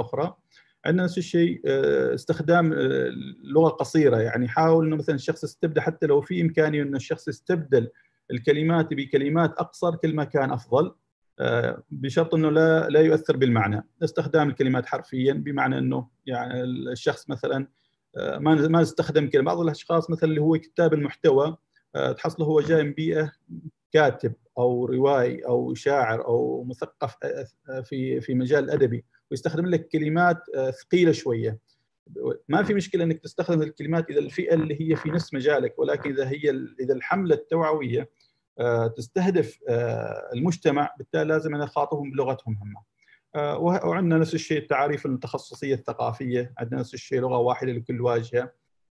أخرى عندنا نفس الشيء آه، استخدام آه، لغة قصيرة. يعني حاول إنه مثلا الشخص يستبدل حتى لو في إمكانية إنه الشخص يستبدل الكلمات بكلمات أقصر كل ما كان أفضل آه، بشرط إنه لا لا يؤثر بالمعنى. استخدام الكلمات حرفيا بمعنى إنه يعني الشخص مثلا ما ما استخدم كلمة. بعض الأشخاص مثلا اللي هو كتاب المحتوى تحصله هو جاي من بيئة كاتب أو روائي أو شاعر أو مثقف في في مجال الأدبي. ويستخدم لك كلمات آه، ثقيلة شوية. ما في مشكلة إنك تستخدم الكلمات إذا الفئة اللي هي في نفس مجالك ولكن إذا هي إذا الحملة التوعوية آه، تستهدف آه، المجتمع بالتالي لازم أنا أخاطبهم بلغتهم هم. وعندنا نفس الشيء التعاريف التخصصية الثقافية. عندنا نفس الشيء لغة واحدة لكل واجهة.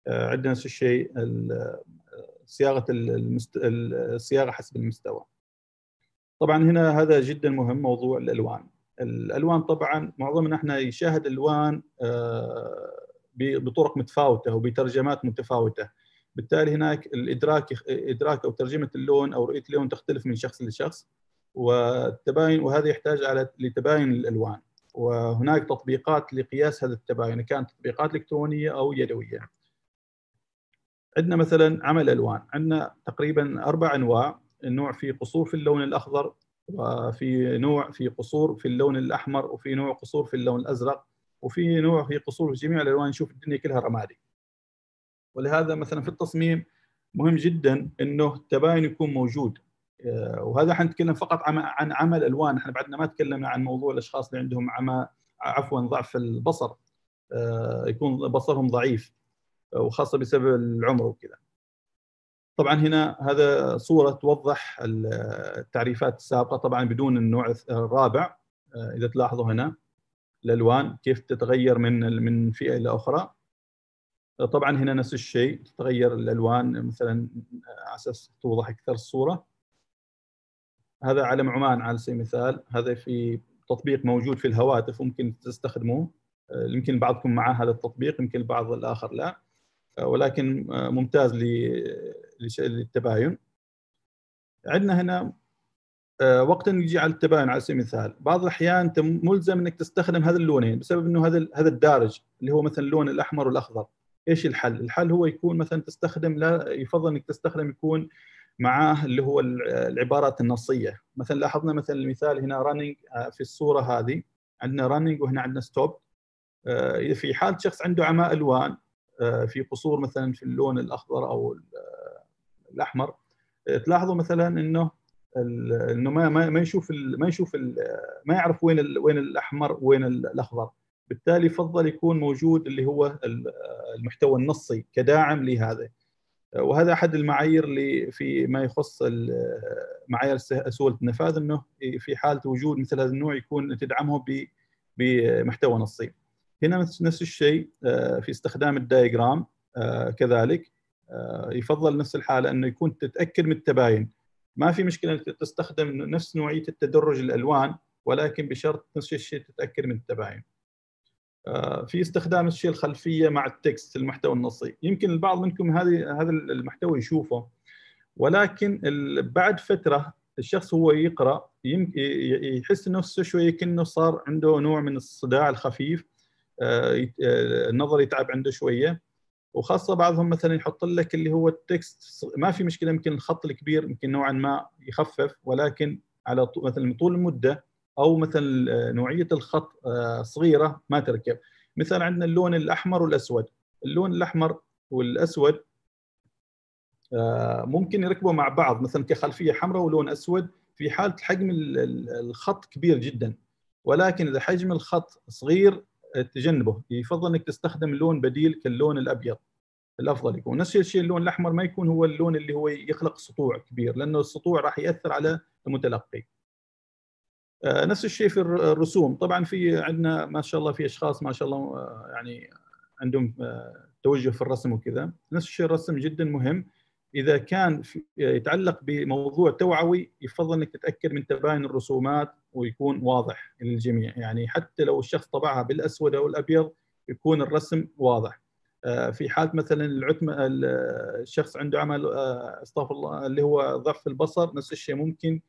عندنا نفس الشيء صياغة الصياغه حسب المستوى. طبعا هنا هذا جدا مهم موضوع الألوان. الألوان طبعا معظمنا إحنا يشاهد الوان آه، بطرق متفاوتة وبترجمات متفاوتة. بالتالي هناك الإدراك إدراك أو ترجمة اللون أو رؤية اللون تختلف من شخص لشخص والتباين وهذا يحتاج على لتباين الألوان. وهناك تطبيقات لقياس هذا التباين كانت تطبيقات إلكترونية أو يدوية. عندنا مثلا عمل ألوان. عندنا تقريبا أربع أنواع النوع في قصور في اللون الأخضر وفي نوع في قصور في اللون الأحمر وفي نوع قصور في اللون الأزرق وفي نوع في قصور في جميع الألوان. نشوف الدنيا كلها رمادي. ولهذا مثلا في التصميم مهم جدا إنه التباين يكون موجود. آه، وهذا حنتكلم فقط عن عمل ألوان. إحنا بعدنا ما تكلمنا عن موضوع الأشخاص اللي عندهم عمى عفوا ضعف البصر. آه، يكون بصرهم ضعيف وخاصة بسبب العمر وكذا. طبعا هنا هذا صورة توضح التعريفات السابقة طبعا بدون النوع الرابع آه، إذا تلاحظوا هنا الألوان كيف تتغير من من فئة إلى أخرى. طبعا هنا نفس الشيء تتغير الألوان مثلا على أساس توضح أكثر الصورة. هذا علم عمان على سبيل المثال هذا في تطبيق موجود في الهواتف ممكن تستخدموه. آه، يمكن بعضكم معه هذا التطبيق يمكن البعض الآخر لا. آه، ولكن ممتاز للتباين. عندنا هنا آه، وقت نجي على التباين على سبيل المثال بعض الأحيان أنت ملزم إنك تستخدم هذا اللونين بسبب إنه هذا هذا الدارج اللي هو مثلا اللون الأحمر والأخضر. إيش الحل؟ الحل هو يكون مثلا تستخدم لا يفضل إنك تستخدم يكون معاه اللي هو العبارات النصية. مثلا لاحظنا مثلا المثال هنا running آه، في الصورة هذه. عندنا running وهنا عندنا stop إذا في حال شخص عنده عماء ألوان آه، في قصور مثلا في اللون الأخضر أو الأحمر. آه، تلاحظوا مثلا إنه إنه ما ما يشوف ما يشوف ما يعرف وين وين الأحمر وين الأخضر. بالتالي يفضل يكون موجود اللي هو المحتوى النصي كداعم لهذا. آه، وهذا أحد المعايير اللي في ما يخص معايير سهولة النفاذ إنه في حالة وجود مثل هذا النوع يكون تدعمه بمحتوى نصي. هنا نفس الشيء آه، في استخدام الدايجرام آه، كذلك آه، يفضل نفس الحالة إنه يكون تتأكد من التباين. ما في مشكلة إنك تستخدم نفس نوعية التدرج الألوان ولكن بشرط نفس الشيء تتأكد من التباين. في استخدام الشيء الخلفية مع التكست المحتوى النصي. يمكن البعض منكم هذه هذا المحتوى يشوفه ولكن بعد فترة الشخص هو يقرأ يحس نفسه شوية كأنه صار عنده نوع من الصداع الخفيف. النظر يتعب عنده شوية. وخاصة بعضهم مثلا يحط لك اللي هو التكست. ما في مشكلة يمكن الخط الكبير يمكن نوعا ما يخفف ولكن على مثلا طول المدة أو مثلا آه، نوعية الخط صغيرة ما تركب. مثلا عندنا اللون الأحمر والأسود. اللون الأحمر والأسود ممكن يركبوا مع بعض مثلا كخلفية حمراء ولون أسود. في حالة حجم الخط كبير جدا. ولكن إذا حجم الخط صغير تجنبه يفضل إنك تستخدم لون بديل كاللون الأبيض الأفضل يكون. نفس الشيء اللون الأحمر ما يكون هو اللون اللي هو يخلق سطوع كبير لأنه السطوع راح يأثر على المتلقي. آه، نفس الشيء في الرسوم. طبعا في عندنا ما شاء الله في أشخاص ما شاء الله آه، يعني عندهم آه، توجه في الرسم وكذا. نفس الشيء الرسم جدا مهم. إذا كان يتعلق بموضوع توعوي يفضل إنك تتأكد من تباين الرسومات ويكون واضح للجميع. يعني حتى لو الشخص طبعها بالأسود أو الأبيض يكون الرسم واضح. آه، في حالة مثلا العتمه الشخص عنده عمل آه، أستغفر الله اللي هو ضعف البصر نفس الشيء ممكن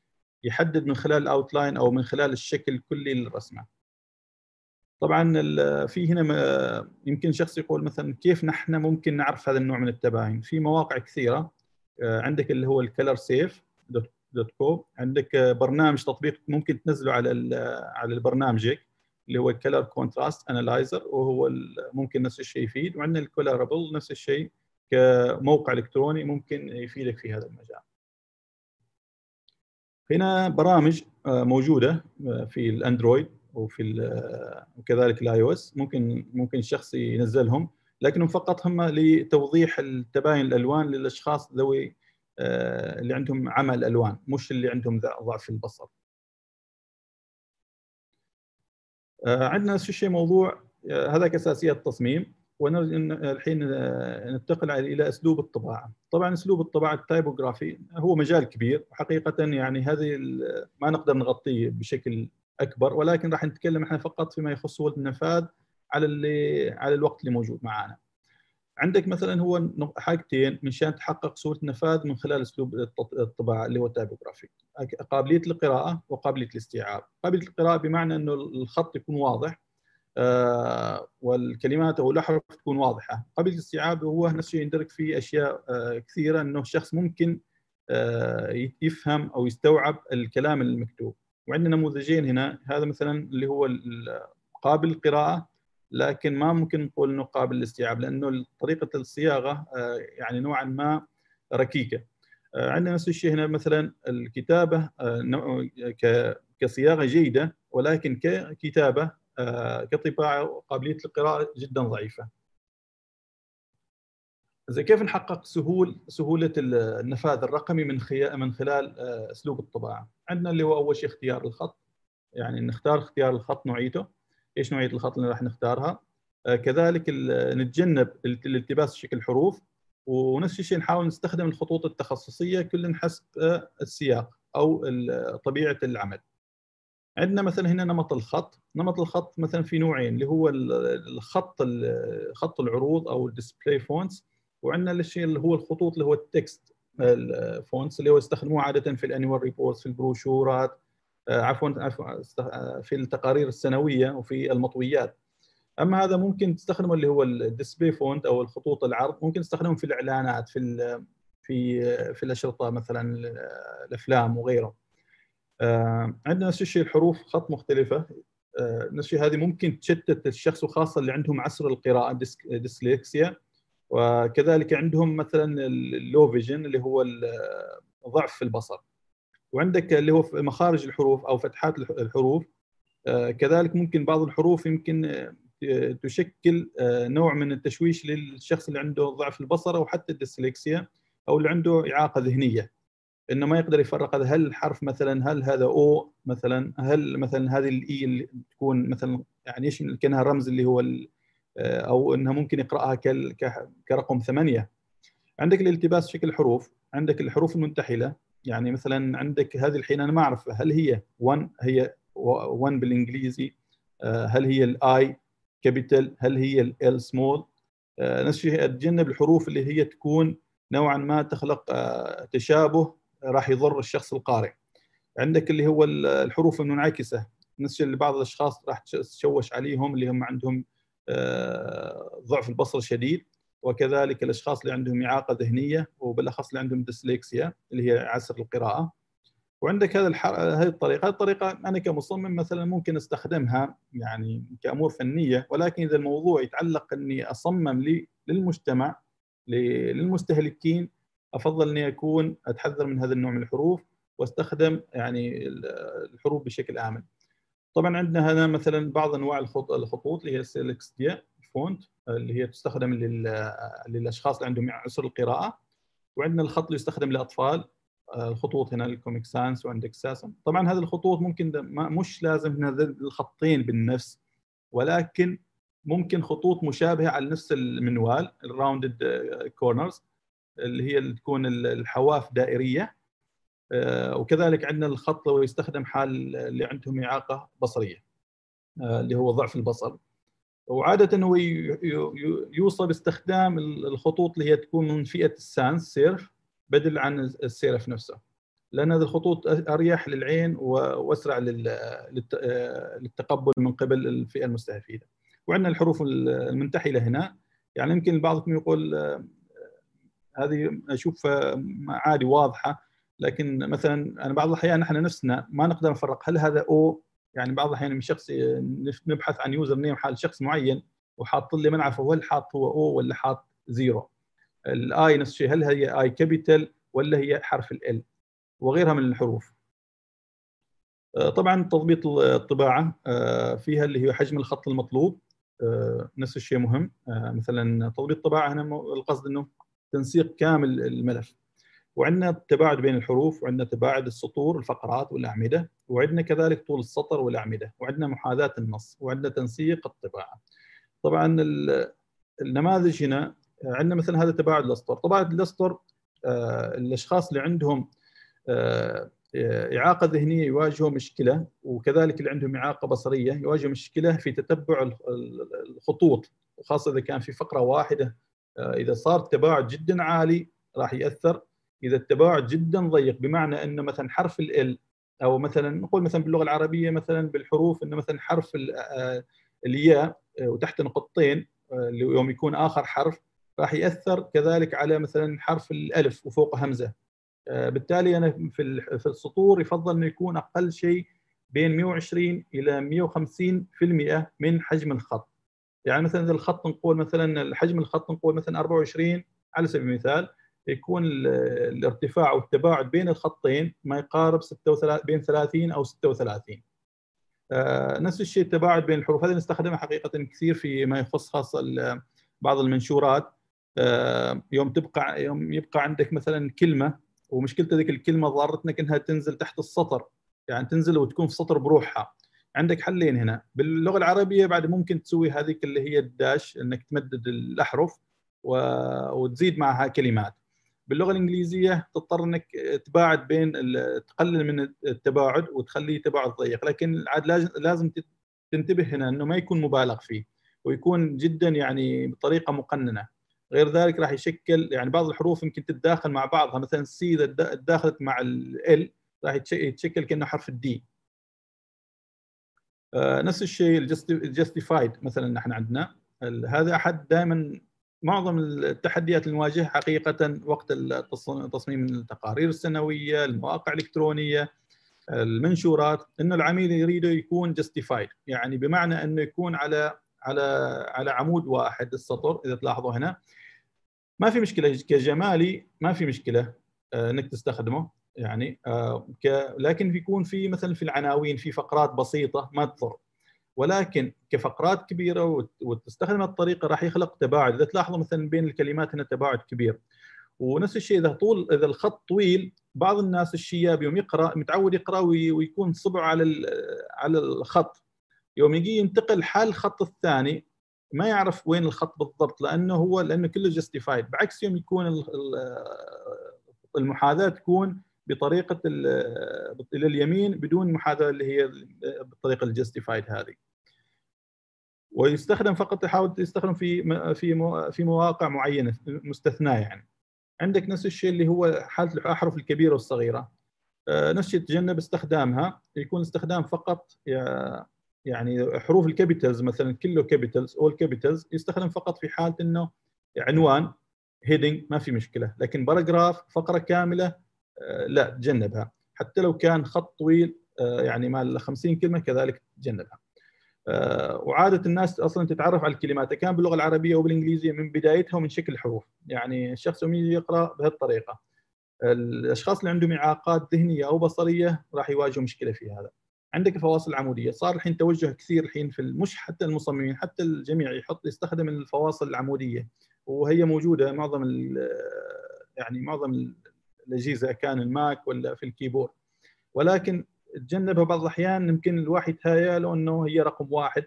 يحدد من خلال الاوتلاين أو من خلال الشكل الكلي للرسمة. طبعا في هنا يمكن شخص يقول مثلا كيف نحن ممكن نعرف هذا النوع من التباين؟ في مواقع كثيرة. آه، عندك اللي هو ال Color Safe dot co عندك برنامج تطبيق ممكن تنزله على على برنامجك اللي هو ال Color Contrast Analyser وهو ممكن نفس الشيء يفيد. وعندنا ال Colorable نفس الشيء كموقع إلكتروني ممكن يفيدك في هذا المجال. هنا برامج آه، موجودة آه، في ال Android وفي آه، وكذلك ال iOS ممكن ممكن الشخص ينزلهم لكنهم فقط هم لتوضيح التباين الألوان للأشخاص ذوي اللي عندهم عمى الالوان مش اللي عندهم ضعف البصر. عندنا نفس الشيء موضوع هذا اساسيات التصميم والحين ننتقل إلى أسلوب الطباعة طبعا أسلوب الطباعة ال typography هو مجال كبير وحقيقة يعني هذه ما نقدر نغطيه بشكل أكبر ولكن راح نتكلم إحنا فقط فيما يخص هو النفاذ على اللي على الوقت اللي موجود معنا عندك مثلا هو حاجتين من شان تحقق سهوله النفاذ من خلال أسلوب الطباعة اللي هو التايبوغرافي قابلية القراءة وقابلية الاستيعاب. قابلية القراءة بمعنى إنه الخط يكون واضح آه، والكلمات أو الأحرف تكون واضحة. قبل الاستيعاب هو نفس الشيء يندرج في أشياء آه، كثيرة إنه الشخص ممكن آه، يفهم أو يستوعب الكلام المكتوب. وعندنا نموذجين هنا هذا مثلا اللي هو قابل للقراءه لكن ما ممكن نقول إنه قابل للاستيعاب لأنه طريقة الصياغة يعني نوعا ما ركيكة عندنا نفس الشيء هنا مثلا الكتابة كصياغة جيدة ولكن ككتابة آه، كطباعة وقابليه القراءه جدا ضعيفة. زي كيف نحقق سهول سهولة النفاذ الرقمي من من خلال آه، أسلوب الطباعة؟ عندنا اللي هو أول شيء اختيار الخط يعني نختار اختيار الخط نوعيته إيش نوعية الخط اللي راح نختارها آه، كذلك نتجنب الالتباس شكل الحروف ونفس الشيء نحاول نستخدم الخطوط التخصصية كل حسب السياق أو طبيعة العمل. عندنا مثلا هنا نمط الخط نمط الخط مثلا في نوعين اللي هو الخط خط العروض أو ال display fonts وعندنا الشيء اللي هو الخطوط اللي هو ال text ال fonts اللي هو يستخدموه عادة في ال annual reports في البروشورات آه، عفوا آه، في التقارير السنوية وفي المطويات. أما هذا ممكن تستخدمه اللي هو ال display font أو الخطوط العرض ممكن تستخدمه في الإعلانات في في في الأشرطة مثلا الأفلام وغيره. آه، عندنا نفس الشيء الحروف خط مختلفة. آه، نفس الشيء هذه ممكن تشتت الشخص وخاصة اللي عندهم عسر القراءة ديسليكسيا. وكذلك عندهم مثلا ال low vision اللي هو ضعف في البصر. وعندك اللي هو مخارج الحروف أو فتحات الحروف آه، كذلك ممكن بعض الحروف يمكن تشكل نوع من التشويش للشخص اللي عنده ضعف البصر أو حتى الديسليكسيا أو اللي عنده إعاقة ذهنية. إنه ما يقدر يفرق هذا هل الحرف مثلا هل هذا أو مثلا هل مثلا هذه ال I اللي تكون مثلا يعني إيش كأنها رمز اللي هو آه، أو إنها ممكن يقرأها كرقم ثمانية. عندك الالتباس شكل الحروف عندك الحروف المنتحلة يعني مثلا عندك هذه الحين أنا ما أعرف هل هي 1 هي 1 بالإنجليزي آه، هل هي ال I capital هل هي L small آه، نفس الشيء أتجنب الحروف اللي هي تكون نوعا ما تخلق تشابه راح يضر الشخص القارئ. عندك اللي هو الحروف المنعكسة. نفس اللي بعض الأشخاص راح تشوش عليهم اللي هم عندهم آه، ضعف البصر شديد. وكذلك الأشخاص اللي عندهم إعاقة ذهنية وبالأخص اللي عندهم ديسليكسيا اللي هي عسر القراءة وعندك هذا الحر... هذه الطريقة، هذه الطريقة أنا كمصمم مثلا ممكن أستخدمها يعني كأمور فنية ولكن إذا الموضوع يتعلق إني أصمم لي للمجتمع للمستهلكين أفضل إني أكون أتحذر من هذا النوع من الحروف وأستخدم يعني الحروف بشكل آمن. طبعا عندنا هنا مثلا بعض أنواع الخطوط اللي هي dyslexia font اللي هي تستخدم للأشخاص اللي عندهم عسر القراءة. وعندنا الخط اللي يستخدم للأطفال الخطوط هنا ال Comic Sans وعندك ساسم طبعا هذه الخطوط ممكن مش لازم الخطين بالنفس ولكن ممكن خطوط مشابهة على نفس المنوال ال rounded corners اللي هي اللي تكون الحواف دائرية. آه، وكذلك عندنا الخط لو يستخدم حال اللي عندهم إعاقة بصرية آه، اللي هو ضعف البصر. وعادة هو يوصى باستخدام الخطوط اللي هي تكون من فئة ال sans serif بدل عن ال serif نفسه لأن هذه الخطوط أريح للعين وأسرع للتقبل من قبل الفئة المستهدفه. وعندنا الحروف المنتحلة هنا يعني يمكن بعضكم يقول هذه أشوفها عادي واضحة لكن مثلا أنا بعض الأحيان إحنا نفسنا ما نقدر نفرق هل هذا O يعني بعض الاحيان من شخص نبحث عن username حال شخص معين وحاط لي ما نعرف هل حاط هو O ولا حاط zero. ال I نفس الشيء هل هي I capital ولا هي حرف L وغيرها من الحروف. آه، طبعا تضبيط الطباعة آه، فيها اللي هي حجم الخط المطلوب. آه، نفس الشيء مهم. مثلا تضبيط الطباعة هنا القصد إنه تنسيق كامل الملف. وعندنا تباعد بين الحروف وعندنا تباعد السطور الفقرات والأعمدة وعندنا كذلك طول السطر والأعمدة وعندنا محاذاة النص وعندنا تنسيق الطباعة. طبعا النماذج هنا عندنا مثلا هذا تباعد الأسطر. تباعد الأسطر آه، الأشخاص اللي عندهم آه، إعاقة ذهنية يواجهوا مشكلة وكذلك اللي عندهم إعاقة بصرية يواجهوا مشكلة في تتبع الخطوط وخاصه إذا كان في فقرة واحدة آه، إذا صار التباعد جدا عالي راح يأثر إذا التباعد جدا ضيق بمعنى انه مثلا حرف ال أو مثلا نقول مثلا باللغة العربية مثلا بالحروف انه مثلا حرف الياء وتحت نقطتين يوم يكون آخر حرف راح يأثر كذلك على مثلا حرف الالف وفوق همزة. آه، بالتالي أنا في في السطور يفضل انه يكون أقل شيء بين 120 إلى 150% من حجم الخط. يعني مثلا إذا الخط نقول مثلا حجم الخط نقول مثلا 24 على سبيل المثال يكون الارتفاع والتباعد بين الخطين ما يقارب 36 بين 30 أو 36 آه، نفس الشيء التباعد بين الحروف. هذه نستخدمها حقيقة كثير في ما يخص خاصه بعض المنشورات. آه، يوم تبقى يوم يبقى عندك مثلا كلمة ومشكله ذيك الكلمة ضارتنا إنها تنزل تحت السطر. يعني تنزل وتكون في سطر بروحها. عندك حلين هنا. باللغة العربية بعد ممكن تسوي هذيك اللي هي الداش إنك تمدد الأحرف. وتزيد معها كلمات. باللغة الإنجليزية تضطر إنك تباعد بين تقلل من التباعد وتخليه تباعد ضيق. لكن عاد لازم تنتبه هنا إنه ما يكون مبالغ فيه ويكون جدا يعني بطريقة مقننة. غير ذلك راح يشكل يعني بعض الحروف يمكن تتداخل مع بعضها. مثلا ال C إذا تداخلت مع ال L راح يتشكل كأنه حرف ال D آه نفس الشيء ال justified مثلا نحن عندنا. هذا أحد دائما معظم التحديات اللي نواجهها حقيقة وقت تصميم التقارير السنوية المواقع الإلكترونية المنشورات انه العميل يريده يكون جستيفايد يعني بمعنى إنه يكون على على على عمود واحد السطر إذا تلاحظوا هنا. ما في مشكلة كجمالي ما في مشكلة آه، إنك تستخدمه يعني آه، لكن بيكون في مثلا في العناوين في فقرات بسيطة ما تضر. ولكن كفقرات كبيرة وتستخدم الطريقة راح يخلق تباعد. إذا تلاحظوا مثلا بين الكلمات هنا تباعد كبير. ونفس الشيء إذا طول إذا الخط طويل بعض الناس الشياب يوم يقرأ متعود يقرأ ويكون صبعه على على الخط. يوم يجي ينتقل حال الخط الثاني ما يعرف وين الخط بالضبط لأنه هو لأنه كله جستيفايد بعكس يوم يكون المحاذاة تكون بطريقة إلى اليمين بدون محاذاة اللي هي بالطريقة ال justified هذه. ويستخدم فقط يحاول يستخدم في في في مواقع معينة مستثناة يعني. عندك نفس الشيء اللي هو حالة الأحرف الكبيرة والصغيرة. آه، نفس الشيء تجنب استخدامها. يكون استخدام فقط يعني حروف ال capitals مثلا كله capitals all capitals يستخدم فقط في حالة إنه عنوان heading ما في مشكلة. لكن paragraph فقرة كاملة لا تجنبها. حتى لو كان خط طويل آه، يعني مال 50 كلمة كذلك تجنبها. آه، وعادة الناس أصلا تتعرف على الكلمات كان باللغة العربية وبالإنجليزية من بدايتها ومن شكل الحروف. يعني الشخص يوم يجي يقرأ بهالطريقة. الأشخاص اللي عندهم إعاقات ذهنية أو بصرية راح يواجهوا مشكلة في هذا. عندك الفواصل العمودية. صار الحين توجه كثير الحين في مش حتى المصممين حتى الجميع يحط يستخدم الفواصل العمودية. وهي موجودة معظم يعني معظم الاجهزه كان ال Mac ولا في ال keyboard. ولكن تجنبها بعض الأحيان يمكن الواحد يتهيأ انه هي رقم واحد.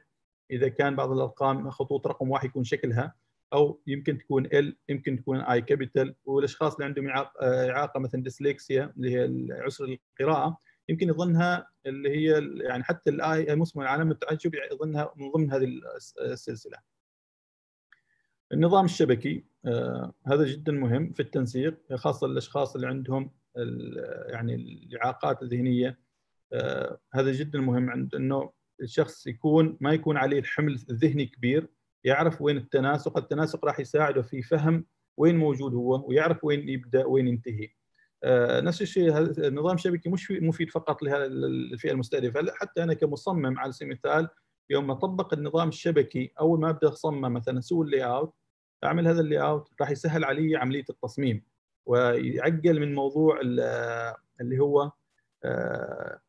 إذا كان بعض الأرقام خطوط رقم واحد يكون شكلها أو يمكن تكون L يمكن تكون I capital والأشخاص اللي عندهم إعاقة مثلا ديسليكسيا اللي هي عسر القراءة يمكن يظنها اللي هي يعني حتى الاي مسمى العلامة التعجب يظنها من ضمن هذه السلسلة. النظام الشبكي هذا جدا مهم في التنسيق خاصة للاشخاص اللي عندهم يعني الإعاقات الذهنية آه، هذا جدا مهم عند إنه الشخص يكون ما يكون عليه الحمل الذهني كبير يعرف وين التناسق، التناسق راح يساعده في فهم وين موجود هو ويعرف وين يبدأ وين ينتهي. آه، نفس الشيء النظام الشبكي مش مفيد فقط للفئه المستهدفة، حتى أنا كمصمم على سبيل المثال يوم اطبق النظام الشبكي أول ما أبدأ أصمم مثلا أسوي ال layout اعمل هذا ال layout راح يسهل علي عملية التصميم ويعقل من موضوع اللي هو آه،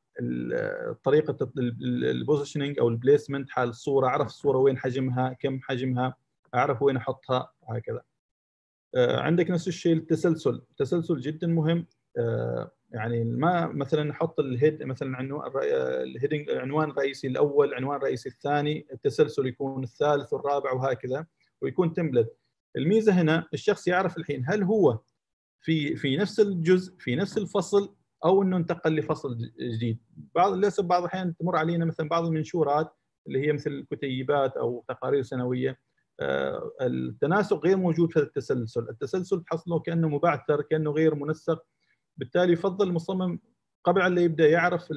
طريقة ال positioning أو ال placement حال الصورة أعرف الصورة وين حجمها كم حجمها أعرف وين أحطها وهكذا آه، عندك نفس الشيء التسلسل. التسلسل جدا مهم. آه، يعني ما مثلا نحط ال head مثلا عنوان الهيدنج عنوان رئيسي الأول عنوان رئيسي الثاني التسلسل يكون الثالث والرابع وهكذا ويكون تمبلت الميزة هنا الشخص يعرف الحين هل هو في في نفس الجزء في نفس الفصل أو إنه انتقل لفصل جديد. بعض للأسف بعض الأحيان تمر علينا مثلا بعض المنشورات اللي هي مثل الكتيبات أو تقارير سنوية. آه، التناسق غير موجود في التسلسل، التسلسل تحصله كأنه مبعثر كأنه غير منسق. بالتالي يفضل المصمم قبل أن يبدأ يعرف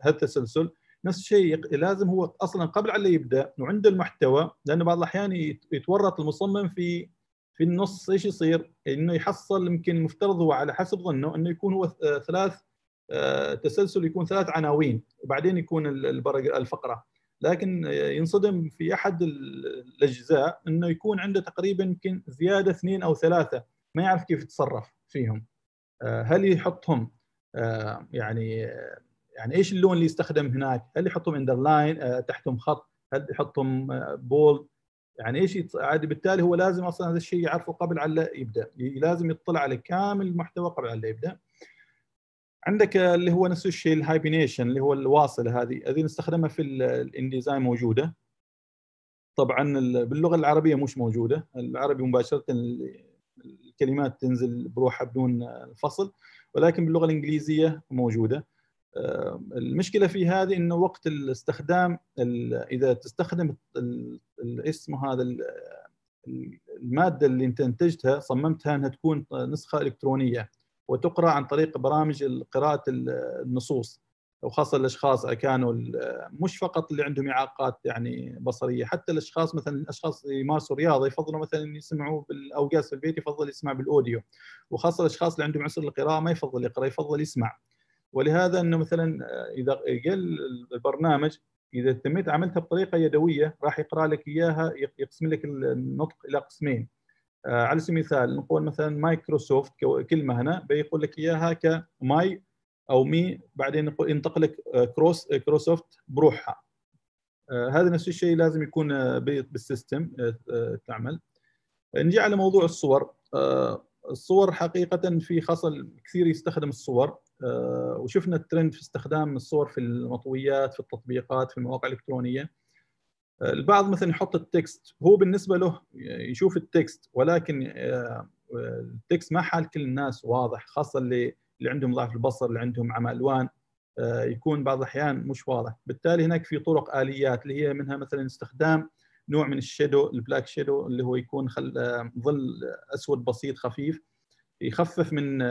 هذا التسلسل. نفس الشيء لازم هو أصلا قبل أن يبدأ وعنده المحتوى لأنه بعض الأحيان يتورط المصمم في في النص إيش يصير؟ إنه يحصل يمكن مفترض هو على حسب ظنه إنه يكون هو ثلاث آه، تسلسل يكون ثلاث عناوين وبعدين يكون الفقرة. لكن ينصدم في أحد الأجزاء إنه يكون عنده تقريبا يمكن زيادة اثنين أو ثلاثة ما يعرف كيف يتصرف فيهم. آه، هل يحطهم؟ آه، يعني يعني إيش اللون اللي يستخدم هناك؟ هل يحطهم underline تحتهم خط؟ هل يحطهم bold؟ يعني إيش عادي بالتالي هو لازم أصلا هذا الشيء يعرفه قبل لا يبدأ. لازم يطلع على كامل المحتوى قبل لا يبدأ. عندك اللي هو نفس الشيء ال hyphenation اللي هو الواصله هذه. هذه نستخدمها في ال InDesign موجودة. طبعا باللغة العربية مش موجودة. العربي مباشرة الكلمات تنزل بروحها بدون فصل. ولكن باللغة الإنجليزية موجودة. آه، المشكلة في هذه إنه وقت الاستخدام إذا تستخدم اسمه هذا المادة اللي أنت إنتجتها صممتها إنها تكون نسخة إلكترونية وتقرأ عن طريق برامج قراءة النصوص وخاصة الأشخاص كانوا مش فقط اللي عندهم إعاقات يعني بصرية حتى الأشخاص مثلا الأشخاص اللي يمارسوا رياضة يفضلوا مثلا يسمعوا بالاوقات في البيت يفضل يسمع بالأوديو وخاصة الأشخاص اللي عندهم عسر القراءة ما يفضل يقرأ يفضل يسمع. ولهذا إنه مثلا إذا قال البرنامج إذا تميت عملتها بطريقة يدوية راح يقرأ لك إياها يقسم لك النطق إلى قسمين. آه، على سبيل المثال نقول مثلا مايكروسوفت كلمة هنا بيقول لك إياها كماي أو mi بعدين ينطق لك آه، cros آه، crosoft بروحها. هذا نفس الشيء لازم يكون بال system تعمل. نجي على موضوع الصور. الصور حقيقة في خاصه كثير يستخدم الصور. وشفنا الترند في استخدام الصور في المطويات في التطبيقات في المواقع الإلكترونية. البعض مثلا يحط ال text هو بالنسبة له يشوف ال text ولكن آه، ال text ما حال كل الناس واضح خاصة اللي اللي عندهم ضعف البصر اللي عندهم عمى ألوان آه، يكون بعض الأحيان مش واضح. بالتالي هناك في طرق آليات اللي هي منها مثلا استخدام نوع من ال shadow ال black shadow اللي هو يكون خل... آه، ظل أسود بسيط خفيف. يخفف من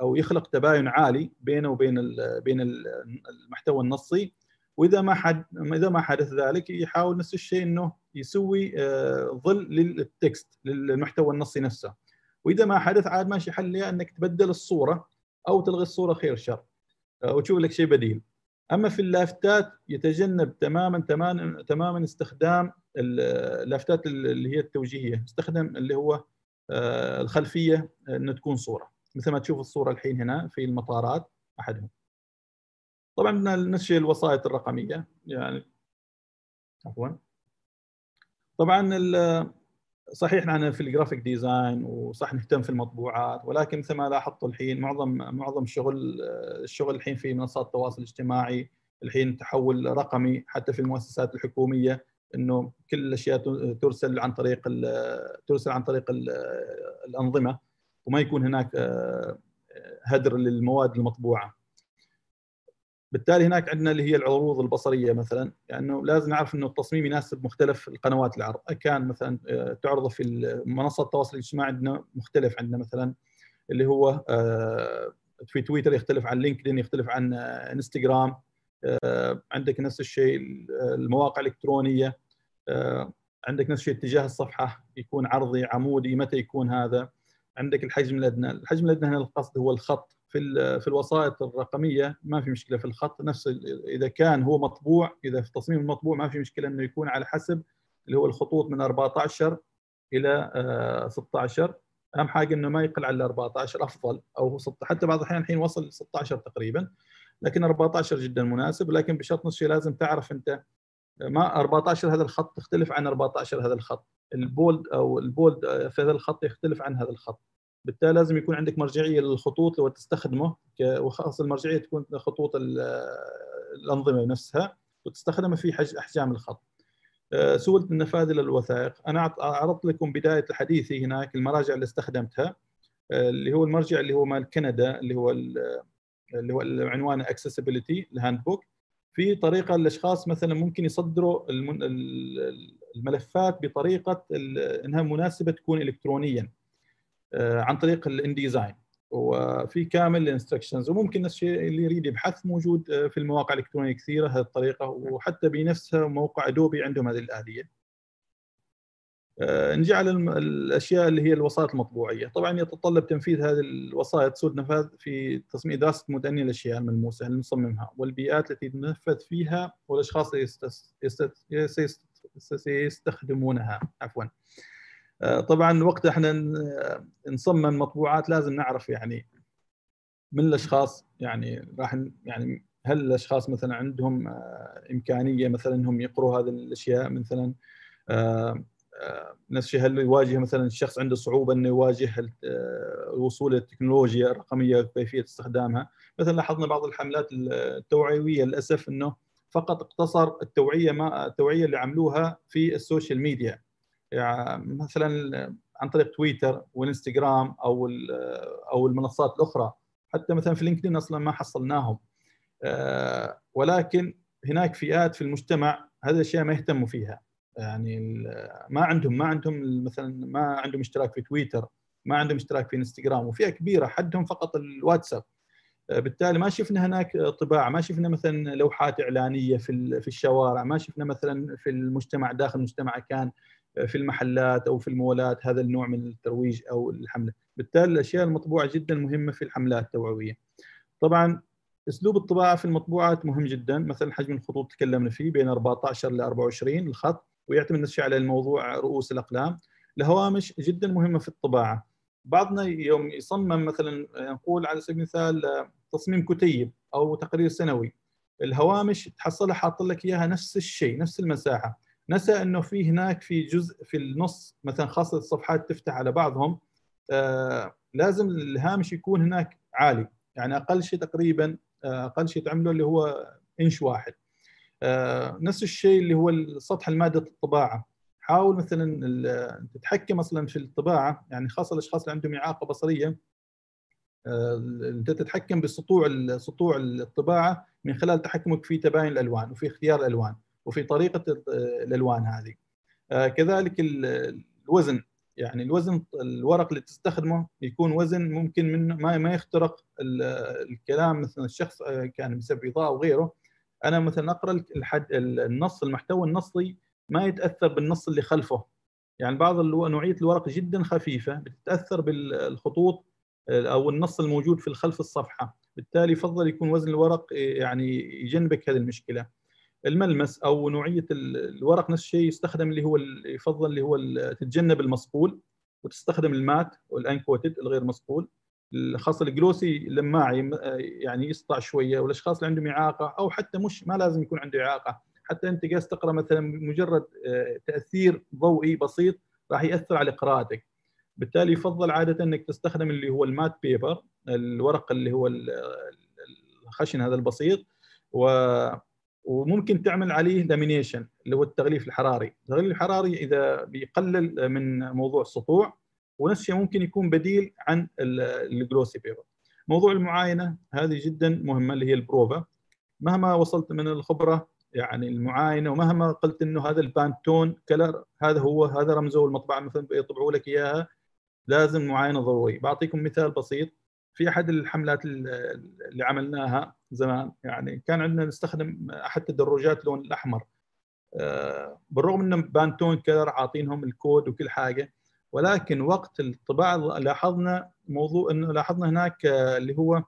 أو يخلق تباين عالي بينه وبين بين المحتوى النصي. وإذا ما حد إذا ما حدث ذلك يحاول نفس الشيء إنه يسوي آه، ظل للتكست للمحتوى النصي نفسه. وإذا ما حدث عاد ماشي حل إنك تبدل الصورة أو تلغي الصورة خير شر آه، وتشوف لك شيء بديل. أما في اللافتات يتجنب تماما تماما تماما استخدام اللافتات اللي هي التوجيهية استخدم اللي هو آه، الخلفية إنه تكون صورة. مثل ما تشوف الصورة الحين هنا في المطارات أحدهم. طبعا نفس الشيء الوسائط الرقمية يعني عفوا. طبعا صحيح نحن في ال graphic design وصح نهتم في المطبوعات ولكن مثل ما لاحظت الحين معظم معظم الشغل الشغل الحين في منصات التواصل الاجتماعي الحين تحول رقمي حتى في المؤسسات الحكومية إنه كل الأشياء ترسل عن طريق ترسل عن طريق الأنظمة وما يكون هناك هدر للمواد المطبوعة. بالتالي هناك عندنا اللي هي العروض البصرية مثلا لأنه يعني لازم نعرف إنه التصميم يناسب مختلف القنوات العرض. كان مثلا آه، تعرض في منصه التواصل الاجتماعي عندنا مختلف عندنا مثلا اللي هو في تويتر يختلف عن لينكدين يختلف عن إنستغرام. عندك نفس الشيء المواقع الإلكترونية عندك نفس الشيء اتجاه الصفحة يكون عرضي عمودي متى يكون هذا؟ عندك الحجم الأدنى. الحجم الأدنى هنا القصد هو الخط. في في الوسائط الرقمية ما في مشكلة في الخط. نفس إذا كان هو مطبوع إذا في تصميم المطبوع ما في مشكلة إنه يكون على حسب اللي هو الخطوط من 14 إلى 16 آه، أهم حاجة إنه ما يقل على 14 أفضل أو حتى بعض الأحيان الحين وصل 16 تقريبا. لكن 14 جدا مناسب لكن بشرط نفس الشيء لازم تعرف أنت ما 14 هذا الخط تختلف عن 14 هذا الخط. البولد أو البولد في هذا الخط يختلف عن هذا الخط. بالتالي لازم يكون عندك مرجعية للخطوط لو تستخدمه وخاصة المرجعية تكون خطوط الأنظمة نفسها وتستخدمه في أحجام الخط. آه، سهولة النفاذ للوثائق، أنا عرضت لكم بداية حديثي هناك المراجع اللي استخدمتها آه، اللي هو المرجع اللي هو مال كندا اللي هو اللي هو عنوانه accessibility ال handbook في طريقة الاشخاص مثلا ممكن يصدروا الملفات بطريقة إنها مناسبة تكون الكترونيا آه، عن طريق ال InDesign وفي كامل ال instructions وممكن الشيء اللي يريد يبحث موجود آه، في المواقع الإلكترونية كثيرة هذه الطريقة. وحتى بنفسها موقع Adobe عندهم هذه الآلية. آه، نجي على الأشياء اللي هي الوسائط المطبوعية، طبعا يتطلب تنفيذ هذه الوسائط سهولة نفاذ في تصميم دراسه متأني الاشياء الملموسة اللي نصممها والبيئات التي تنفذ فيها والأشخاص اللي سيستخدمونها. عفوا. آه، طبعا وقت إحنا نصمم مطبوعات لازم نعرف يعني من الأشخاص يعني راح يعني هل الأشخاص مثلا عندهم آه، إمكانية مثلا إنهم يقروا هذه الأشياء مثلا؟ نفس الشيء هل يواجه مثلا الشخص عنده صعوبة إنه يواجه الوصول للتكنولوجيا الرقمية وكيفيه استخدامها. مثلا لاحظنا بعض الحملات التوعوية للأسف إنه فقط اقتصر التوعية ما التوعية اللي عملوها في ال social media. يعني مثلا عن طريق تويتر والإنستغرام أو أو المنصات الأخرى. حتى مثلا في لينكدين أصلا ما حصلناهم. آه، ولكن هناك فئات في المجتمع هذه الأشياء ما يهتموا فيها. يعني ما عندهم ما عندهم مثلا ما عندهم اشتراك في تويتر ما عندهم اشتراك في انستغرام وفئة كبيرة حدهم فقط الواتساب. آه، بالتالي ما شفنا هناك طباعة ما شفنا مثلا لوحات إعلانية في في الشوارع ما شفنا مثلا في المجتمع داخل المجتمع كان في المحلات أو في المولات هذا النوع من الترويج أو الحملة. بالتالي الأشياء المطبوعة جدا مهمة في الحملات التوعوية. طبعا أسلوب الطباعة في المطبوعات مهم جدا. مثلا حجم الخطوط تكلمنا فيه بين 14 ل 24 الخط. ويعتمد الشيء على الموضوع رؤوس الأقلام. الهوامش جدا مهمة في الطباعة. بعضنا يوم يصمم مثلا نقول على سبيل المثال تصميم كتيب أو تقرير سنوي. الهوامش تحصلها حاط لك إياها نفس الشيء نفس المساحة. نسى إنه في هناك في جزء في النص مثلا خاصة الصفحات تفتح على بعضهم آه لازم الهامش يكون هناك عالي. يعني أقل شيء تقريبا آه أقل شيء تعمله اللي هو إنش واحد. آه نفس الشيء اللي هو سطح المادة الطباعة. حاول مثلا تتحكم أصلا في الطباعة يعني خاصة الأشخاص اللي عندهم إعاقة بصرية آه، أنت تتحكم بسطوع سطوع الطباعة من خلال تحكمك في تباين الألوان وفي اختيار الألوان وفي طريقة الألوان هذه. آه، كذلك الوزن يعني الوزن الورق اللي تستخدمه يكون وزن ممكن من ما ما يخترق الكلام مثلا الشخص آه، كان بسبب اضاءه أو غيره أنا مثلا أقرأ الحد النص المحتوى النصي ما يتأثر بالنص اللي خلفه. يعني بعض نوعية الورق جدا خفيفة بتتأثر بالخطوط أو النص الموجود في خلف الصفحة. بالتالي يفضل يكون وزن الورق يعني يجنبك هذه المشكلة. الملمس أو نوعية الورق نفس الشيء يستخدم اللي هو يفضل اللي هو تتجنب المصقول وتستخدم المات والانكوتد الغير مصقول. خاصه ال glossy لماعي يعني يسطع شوية والأشخاص اللي عندهم إعاقة أو حتى مش ما لازم يكون عنده إعاقة. حتى أنت قاعد تقرأ مثلا مجرد آه، تأثير ضوئي بسيط راح يأثر على قراءتك. بالتالي يفضل عادة أنك تستخدم اللي هو ال matte paper الورق اللي هو الخشن هذا البسيط و وممكن تعمل عليه lamination اللي هو التغليف الحراري، التغليف الحراري إذا بيقلل من موضوع السطوع ونفس الشيء ممكن يكون بديل عن ال glossy paper. موضوع المعاينة هذه جدا مهمة اللي هي البروفا مهما وصلت من الخبرة يعني المعاينة ومهما قلت إنه هذا ال Pantone color هذا هو هذا رمزه المطبعة مثلا يطبعوا لك إياها لازم معاينة ضوئيه بعطيكم مثال بسيط. في أحد الحملات اللي عملناها زمان يعني كان عندنا نستخدم أحد تدرجات اللون الأحمر. آه، بالرغم ان Pantone color عاطينهم الكود وكل حاجة ولكن وقت الطباعة لاحظنا موضوع إنه لاحظنا هناك آه، اللي هو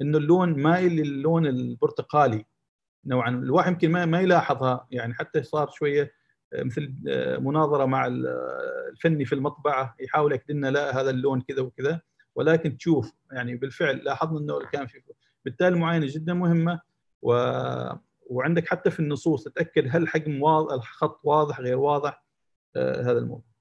إنه اللون مايل للون البرتقالي نوعا. الواحد يمكن ما, يلاحظها يعني حتى صار شوية آه، مثل مناظرة مع الفني في المطبعة يحاول يأكد لنا لا هذا اللون كذا وكذا. ولكن تشوف يعني بالفعل لاحظنا إنه كان في بالتالي المعاينه جدا مهمة. و... وعندك حتى في النصوص تتأكد هل الحجم واضح الخط واضح غير واضح آه هذا الموضوع.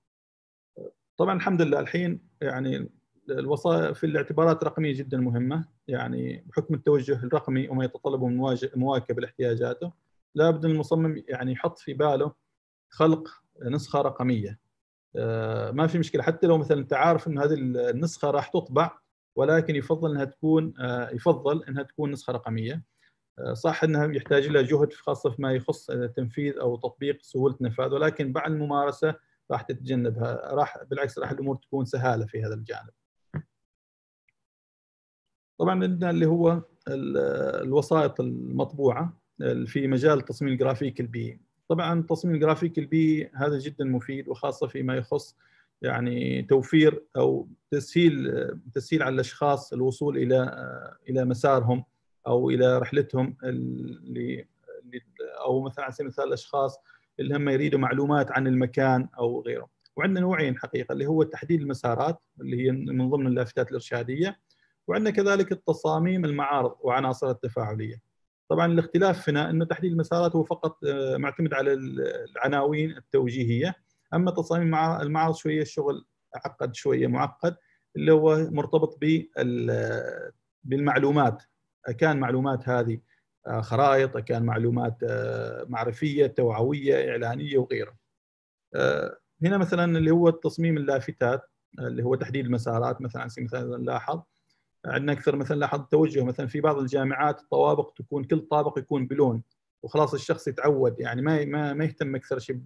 طبعا الحمد لله الحين يعني الوظائف في الاعتبارات الرقميه جدا مهمة. يعني بحكم التوجه الرقمي وما يتطلبه من مواكبه لاحتياجاته لابد المصمم يعني يحط في باله خلق نسخة رقمية. آه، ما في مشكلة. حتى لو مثلا انت عارف إن هذه النسخة راح تطبع ولكن يفضل إنها تكون آه، يفضل إنها تكون نسخة رقمية. آه، صح إنها يحتاج لها جهد خاصة فيما يخص تنفيذ أو تطبيق سهولة نفاذ ولكن بعد الممارسة راح تتجنبها راح بالعكس راح الأمور تكون سهالة في هذا الجانب. طبعا عندنا اللي هو الوسائط المطبوعة في مجال التصميم الجرافيكي البيئي طبعا التصميم الجرافيكي البيئي هذا جدا مفيد وخاصة فيما يخص يعني توفير أو تسهيل تسهيل على الأشخاص الوصول إلى إلى مسارهم أو إلى رحلتهم اللي أو مثلا على سبيل المثال الأشخاص اللي هم يريدوا معلومات عن المكان أو غيره. وعندنا نوعين حقيقة اللي هو تحديد المسارات اللي هي من ضمن اللافتات الإرشادية وعندنا كذلك التصاميم المعارض وعناصر التفاعلية. طبعا الاختلاف هنا إنه تحديد المسارات هو فقط آه، معتمد على العناوين التوجيهية. أما تصاميم المعرض شوية الشغل عقد شوية معقد اللي هو مرتبط بالمعلومات. كان معلومات هذه خرائط كان معلومات آه، معرفية توعوية إعلانية وغيره هنا مثلا اللي هو التصميم اللافتات اللي هو تحديد المسارات مثلا على سبيل المثال نلاحظ عندنا أكثر مثلا لاحظ توجه مثلا في بعض الجامعات الطوابق تكون كل طابق يكون بلون وخلاص الشخص يتعود يعني ما ما ما يهتم أكثر شيء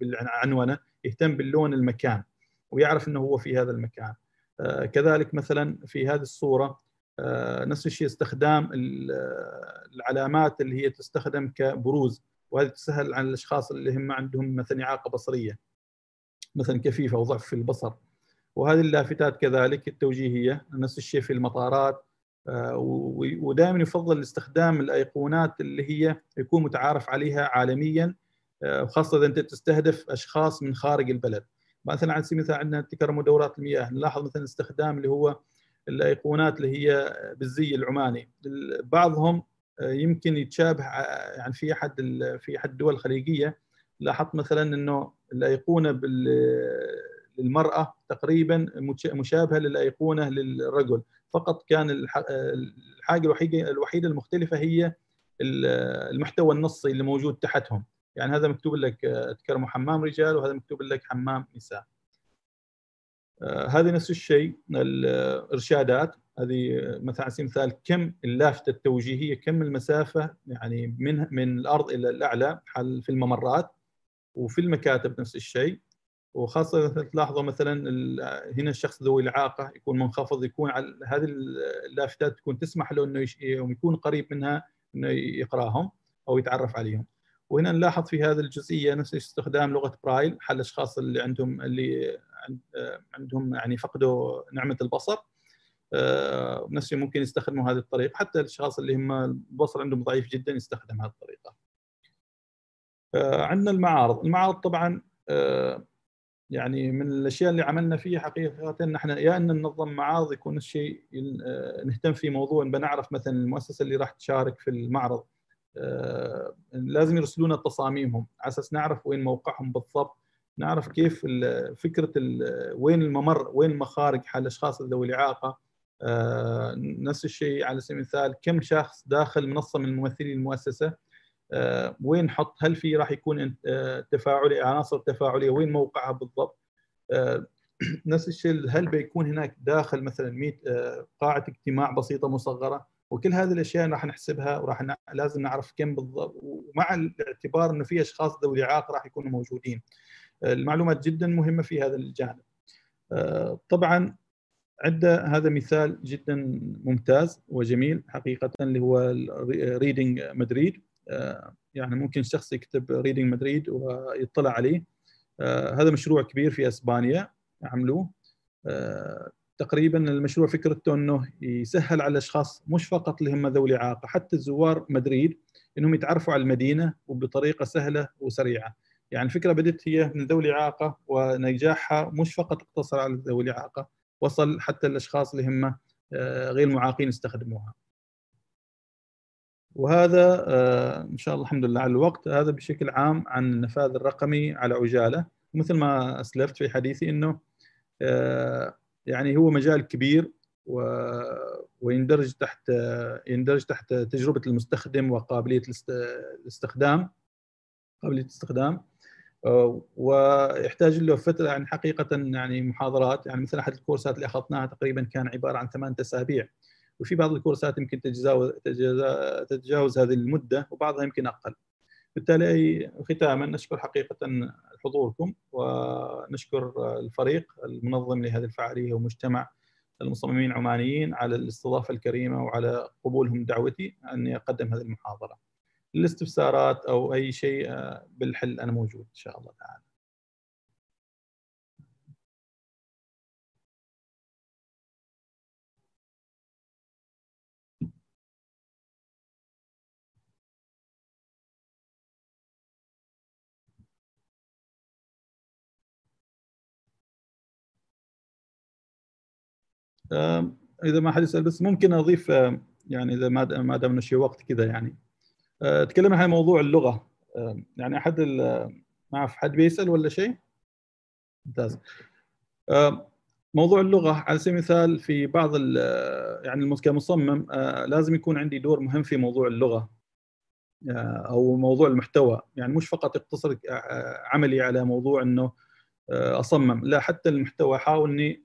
بالعنونه يهتم باللون المكان ويعرف إنه هو في هذا المكان. آه كذلك مثلا في هذه الصورة آه نفس الشيء استخدام العلامات اللي هي تستخدم كبروز. وهذه تسهل على الأشخاص اللي هم عندهم مثلا إعاقة بصرية مثلا كفيفه أو ضعف في البصر. وهذه اللافتات كذلك التوجيهية نفس الشيء في المطارات. آه، ودائما يفضل استخدام الأيقونات اللي هي يكون متعارف عليها عالميا آه، خاصه إذا أنت تستهدف أشخاص من خارج البلد. مثلا على سبيل المثال عندنا تكرم دورات المياه. نلاحظ مثلا استخدام اللي هو الأيقونات اللي هي بالزي العماني. بعضهم آه، يمكن يتشابه يعني في أحد في أحد الدول الخليجية لاحظت مثلا إنه الأيقونة للمرأة تقريبا مشابهة للأيقونة للرجل. فقط كان الحاجة الوحيدة الوحيدة المختلفة هي المحتوى النصي اللي موجود تحتهم. يعني هذا مكتوب لك تكرموا حمام رجال وهذا مكتوب لك حمام نساء. آه، هذه نفس الشيء الإرشادات هذه مثلا على سبيل المثال كم اللافتة التوجيهية كم المسافة يعني من من الأرض إلى الأعلى في الممرات وفي المكاتب نفس الشيء وخاصة تلاحظوا مثلا هنا الشخص ذوي الإعاقة يكون منخفض يكون على هذه اللافتات تكون تسمح له إنه يكون قريب منها إنه يقراهم أو يتعرف عليهم. وهنا نلاحظ في هذه الجزئية نفس استخدام لغة برايل حل الأشخاص اللي عندهم اللي عندهم يعني فقدوا نعمة البصر. آه، نفس ممكن يستخدموا هذه الطريقة. حتى الأشخاص اللي هم البصر عندهم ضعيف جدا يستخدم هذه الطريقة. آه، عندنا المعارض، المعارض طبعا آه، يعني من الأشياء اللي عملنا فيها حقيقة ان إحنا يا أن ننظم معارض يكون الشيء نهتم في موضوع بنعرف مثلا المؤسسة اللي راح تشارك في المعرض. لازم يرسلونا تصاميمهم على أساس نعرف وين موقعهم بالضبط نعرف كيف فكرة وين الممر وين المخارج حال الأشخاص ذوي الإعاقة. آه، نفس الشيء على سبيل المثال كم شخص داخل منصة من ممثلي المؤسسة؟ آه، وين حط هل في راح يكون آه، تفاعلي عناصر تفاعلية؟ وين موقعها بالضبط؟ آه، نفس الشيء هل بيكون هناك داخل مثلا 100 قاعة اجتماع بسيطة مصغرة؟ وكل هذه الأشياء راح نحسبها وراح ن... لازم نعرف كم بالضبط ومع الاعتبار إنه في أشخاص ذوي إعاقة راح يكونوا موجودين. المعلومات جدا مهمة في هذا الجانب. طبعا عدة هذا مثال جدا ممتاز وجميل حقيقة اللي هو Reading Madrid يعني ممكن شخص يكتب Reading Madrid ويطلع عليه. هذا مشروع كبير في إسبانيا عملوه. تقريبا المشروع فكرته إنه يسهل على الأشخاص مش فقط اللي هم ذوي الاعاقه حتى الزوار مدريد إنهم يتعرفوا على المدينة وبطريقة سهلة وسريعة. يعني الفكرة بدت هي من ذوي الإعاقة ونجاحها مش فقط اقتصر على ذوي الإعاقة وصل حتى الأشخاص اللي هم آه، غير معاقين يستخدموها وهذا آه، إن شاء الله الحمد لله على الوقت هذا بشكل عام عن النفاذ الرقمي على عجالة. مثل ما أسلفت في حديثي إنه آه، يعني هو مجال كبير ويندرج تحت يندرج تحت تجربة المستخدم وقابلية الاستخدام. قابلية الاستخدام. ويحتاج له فترة يعني حقيقة يعني محاضرات. يعني مثل أحد الكورسات اللي أخذناها تقريبا كان عبارة عن ثمان أسابيع. وفي بعض الكورسات يمكن تتجاوز تتجاوز هذه المدة وبعضها يمكن أقل. بالتالي ختاما نشكر حقيقة حضوركم ونشكر الفريق المنظم لهذه الفعالية ومجتمع المصممين العمانيين على الاستضافة الكريمة وعلى قبولهم دعوتي أني أقدم هذه المحاضرة. الاستفسارات أو أي شيء بالحل أنا موجود إن شاء الله تعالى. إذا ما حد يسأل بس ممكن أضيف يعني إذا ما ما دام شيء وقت كذا يعني. تكلمنا عن موضوع اللغة. يعني أحد ما أعرف حد بيسأل ولا شيء؟ ممتاز. موضوع اللغة على سبيل المثال في بعض يعني كمصمم لازم يكون عندي دور مهم في موضوع اللغة أو موضوع المحتوى. يعني مش فقط يقتصر عملي على موضوع إنه أصمم. لا حتى المحتوى. احاول إني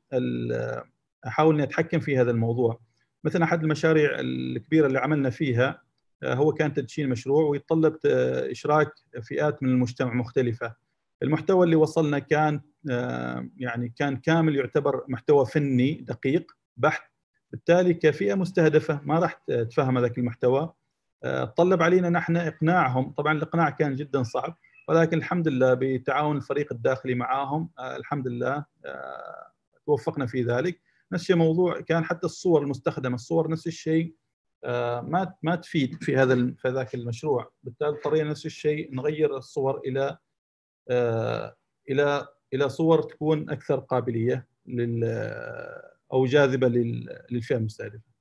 أحاول إني أتحكم في هذا الموضوع. مثلا أحد المشاريع الكبيرة اللي عملنا فيها آه، هو كان تدشين مشروع ويتطلب آه، إشراك فئات من المجتمع مختلفة. المحتوى اللي وصلنا كان آه، يعني كان كامل يعتبر محتوى فني دقيق بحت. بالتالي كفئة مستهدفة ما راح تفهم هذاك المحتوى. طلب علينا نحن إقناعهم. طبعا الإقناع كان جدا صعب ولكن الحمد لله بتعاون الفريق الداخلي معاهم. الحمد لله توفقنا في ذلك. نفس الشيء موضوع كان حتى الصور المستخدمة الصور نفس الشيء آه، ما ما تفيد في هذا في ذاك المشروع بالتالي اضطرينا نفس الشيء نغير الصور إلى آه، إلى إلى صور تكون أكثر قابلية لل أو جاذبة للفئة المستهدفة.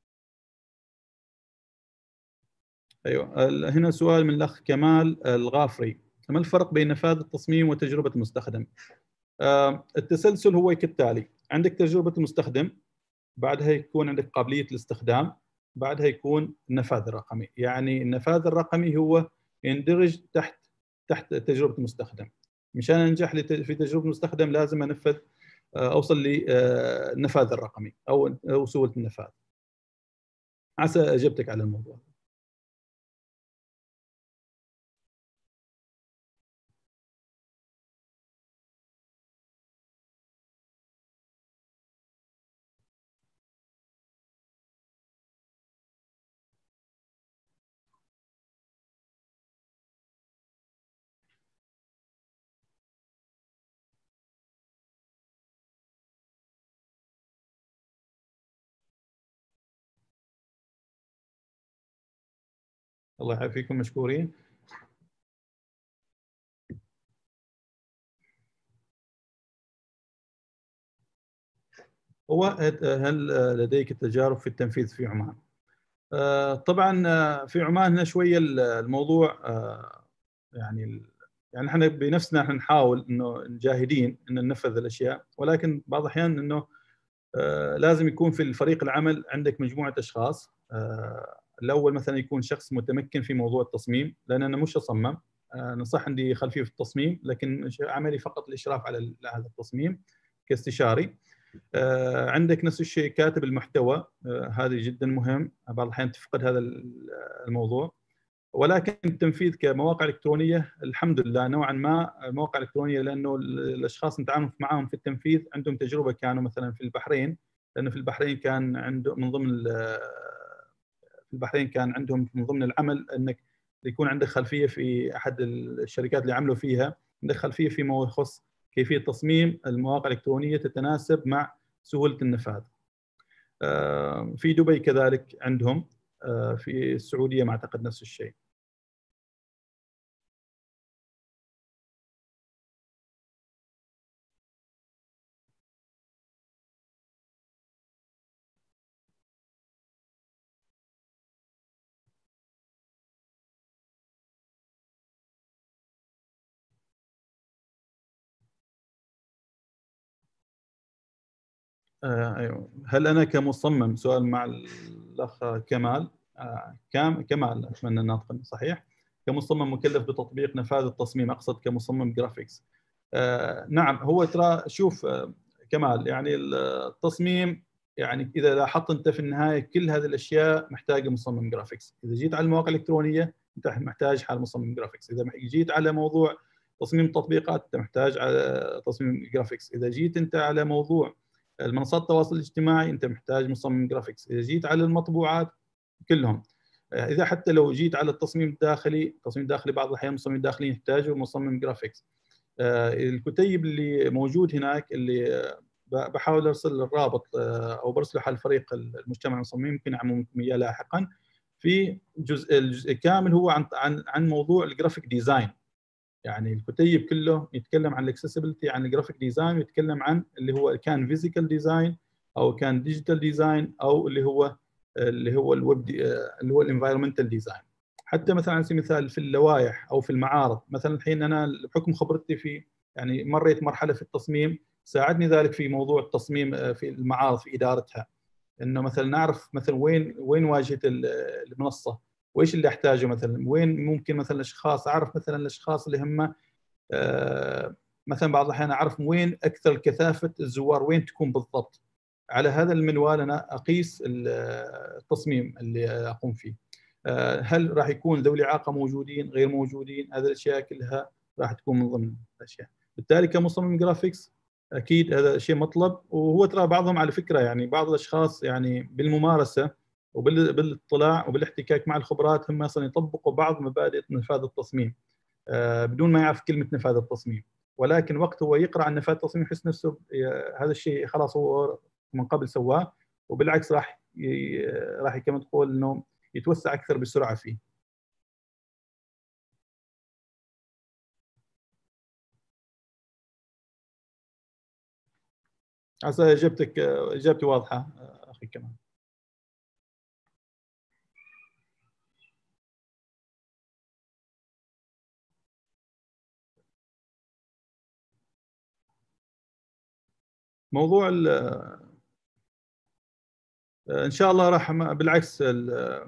أيوه هنا سؤال من الأخ كمال الغافري ما الفرق بين نفاذ التصميم وتجربة المستخدم؟ آه، التسلسل هو كالتالي عندك تجربة المستخدم بعدها يكون عندك قابلية الاستخدام بعدها يكون النفاذ الرقمي. يعني النفاذ الرقمي هو يندرج تحت تحت تجربة المستخدم. مشان أنجح في تجربة المستخدم لازم أنفذ آه، أوصل للنفاذ آه، الرقمي أو سهولة النفاذ. عسى أجبتك على الموضوع. الله يعافيكم مشكورين هو هل لديك تجارب في التنفيذ في عمان؟ آه، طبعا آه، في عمان هنا شوية الموضوع آه، يعني يعني إحنا بنفسنا إحنا نحاول إنه جاهدين ان ننفذ الأشياء ولكن بعض الأحيان إنه لازم يكون في الفريق العمل عندك مجموعة أشخاص الأول مثلا يكون شخص متمكن في موضوع التصميم لأن أنا مش أصمم. أنا صح عندي خلفية في التصميم لكن عملي فقط الاشراف على هذا التصميم كاستشاري. آه، عندك نفس الشيء كاتب المحتوى. آه، هذا جدا مهم. بعض الأحيان تفقد هذا الموضوع. ولكن التنفيذ كمواقع إلكترونية الحمد لله نوعا ما مواقع إلكترونية لأنه الأشخاص نتعامل معهم في التنفيذ. عندهم تجربة كانوا مثلا في البحرين لأنه في البحرين كان عنده من ضمن في البحرين كان عندهم من ضمن العمل إنك يكون عندك خلفية في أحد الشركات اللي عملوا فيها عندك خلفية فيما يخص كيفية تصميم المواقع الإلكترونية تتناسب مع سهولة النفاذ. آه، في دبي كذلك عندهم آه، في السعودية ما أعتقد نفس الشيء. أيوه. هل أنا كمصمم سؤال مع الأخ كمال آه، كام كمال أتمنى الناطق صحيح؟ كمصمم مكلف بتطبيق نفاذ التصميم أقصد كمصمم graphics آه، نعم هو ترى شوف كمال يعني التصميم يعني إذا لاحظت أنت في النهاية كل هذه الأشياء محتاجة مصمم graphics إذا جيت على المواقع الإلكترونية أنت محتاج حال مصمم graphics إذا جيت على موضوع تصميم التطبيقات أنت محتاج على تصميم graphics إذا جيت أنت على موضوع المنصات التواصل الاجتماعي أنت محتاج مصمم graphics إذا جيت على المطبوعات كلهم إذا حتى لو جيت على التصميم الداخلي التصميم الداخلي بعض الأحيان المصمم الداخلي يحتاج مصمم graphics آه، الكتيب اللي موجود هناك اللي بحاول أرسل الرابط آه، أو برسله على فريق المجتمع المصمم يمكن اعمل إياه لاحقا. في جزء الجزء كامل هو عن عن عن موضوع ال graphic design يعني الكتيب كله يتكلم عن ال accessibility عن ال graphic design ويتكلم عن اللي هو كان physical design أو كان digital design أو اللي هو اللي هو الويب اللي هو ال environmental design حتى مثلا على سبيل المثال في اللوائح أو في المعارض مثلا الحين أنا بحكم خبرتي في يعني مريت مرحلة في التصميم ساعدني ذلك في موضوع التصميم آه، في المعارض في إدارتها. إنه مثلا نعرف مثلا وين وين واجهة المنصة. وإيش اللي أحتاجه مثلا؟ وين ممكن مثلا الأشخاص؟ أعرف مثلا الأشخاص اللي هم آه، مثلا بعض الأحيان أعرف وين أكثر كثافة الزوار وين تكون بالضبط. على هذا المنوال أنا أقيس التصميم اللي أقوم فيه. آه، هل راح يكون ذوي الإعاقة موجودين غير موجودين؟ هذه الأشياء كلها راح تكون من ضمن الأشياء. بالتالي كمصمم جرافيكس أكيد هذا شيء مطلب وهو ترى بعضهم على فكرة يعني بعض الأشخاص يعني بالممارسة وبالاطلاع وبالاحتكاك مع الخبرات هم أصلا يطبقوا بعض مبادئ نفاذ التصميم آه، بدون ما يعرف كلمة نفاذ التصميم ولكن وقت هو يقرأ عن نفاذ التصميم يحس نفسه هذا الشيء خلاص هو من قبل سواه وبالعكس راح راح كما تقول إنه يتوسع أكثر بسرعة فيه. عسى إجابتك إجابتي واضحة أخي كمان. موضوع إن شاء الله راح بالعكس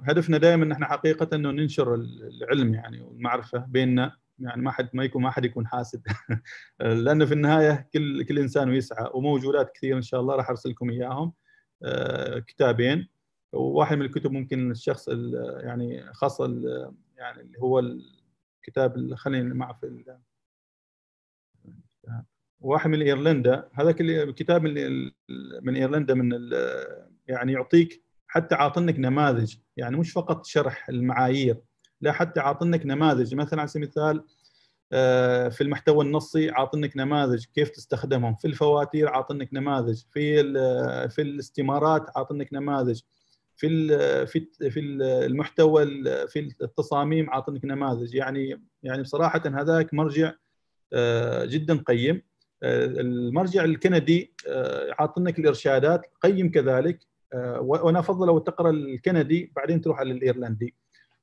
هدفنا دائما ان إحنا حقيقة إنه ننشر العلم يعني والمعرفة بيننا. يعني ما حد ما يكون ما حد يكون حاسد. لأنه في النهاية كل كل إنسان يسعى وموجودات كثير إن شاء الله راح أرسل لكم إياهم آه، كتابين. وواحد من الكتب ممكن الشخص يعني خاصة يعني اللي هو الكتاب خلينا معه في واحد من إيرلندا هذاك الكتاب من من إيرلندا من يعني يعطيك حتى عاطنك نماذج يعني مش فقط شرح المعايير لا حتى عاطنك نماذج. مثلا على سبيل المثال آه، في المحتوى النصي عاطنك نماذج كيف تستخدمهم؟ في الفواتير عاطنك نماذج في في الاستمارات عاطنك نماذج في في في المحتوى في التصاميم عاطنك نماذج. يعني يعني بصراحة هذاك مرجع آه، جدا قيم. المرجع الكندي حاط لك الإرشادات قيم كذلك آه، وأنا أفضل لو تقرأ الكندي بعدين تروح على الإيرلندي.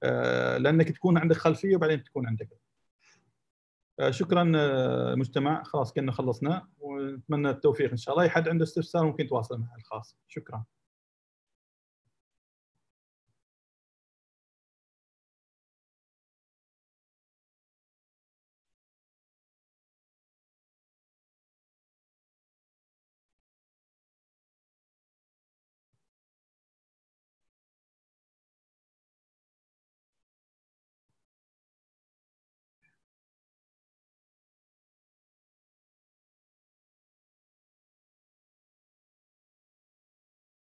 آه، لأنك تكون عندك خلفية وبعدين تكون عندك. آه، شكرا مجتمع. خلاص كنا خلصنا ونتمنى التوفيق إن شاء الله. أي حد عنده استفسار ممكن يتواصل معي الخاص. شكرا.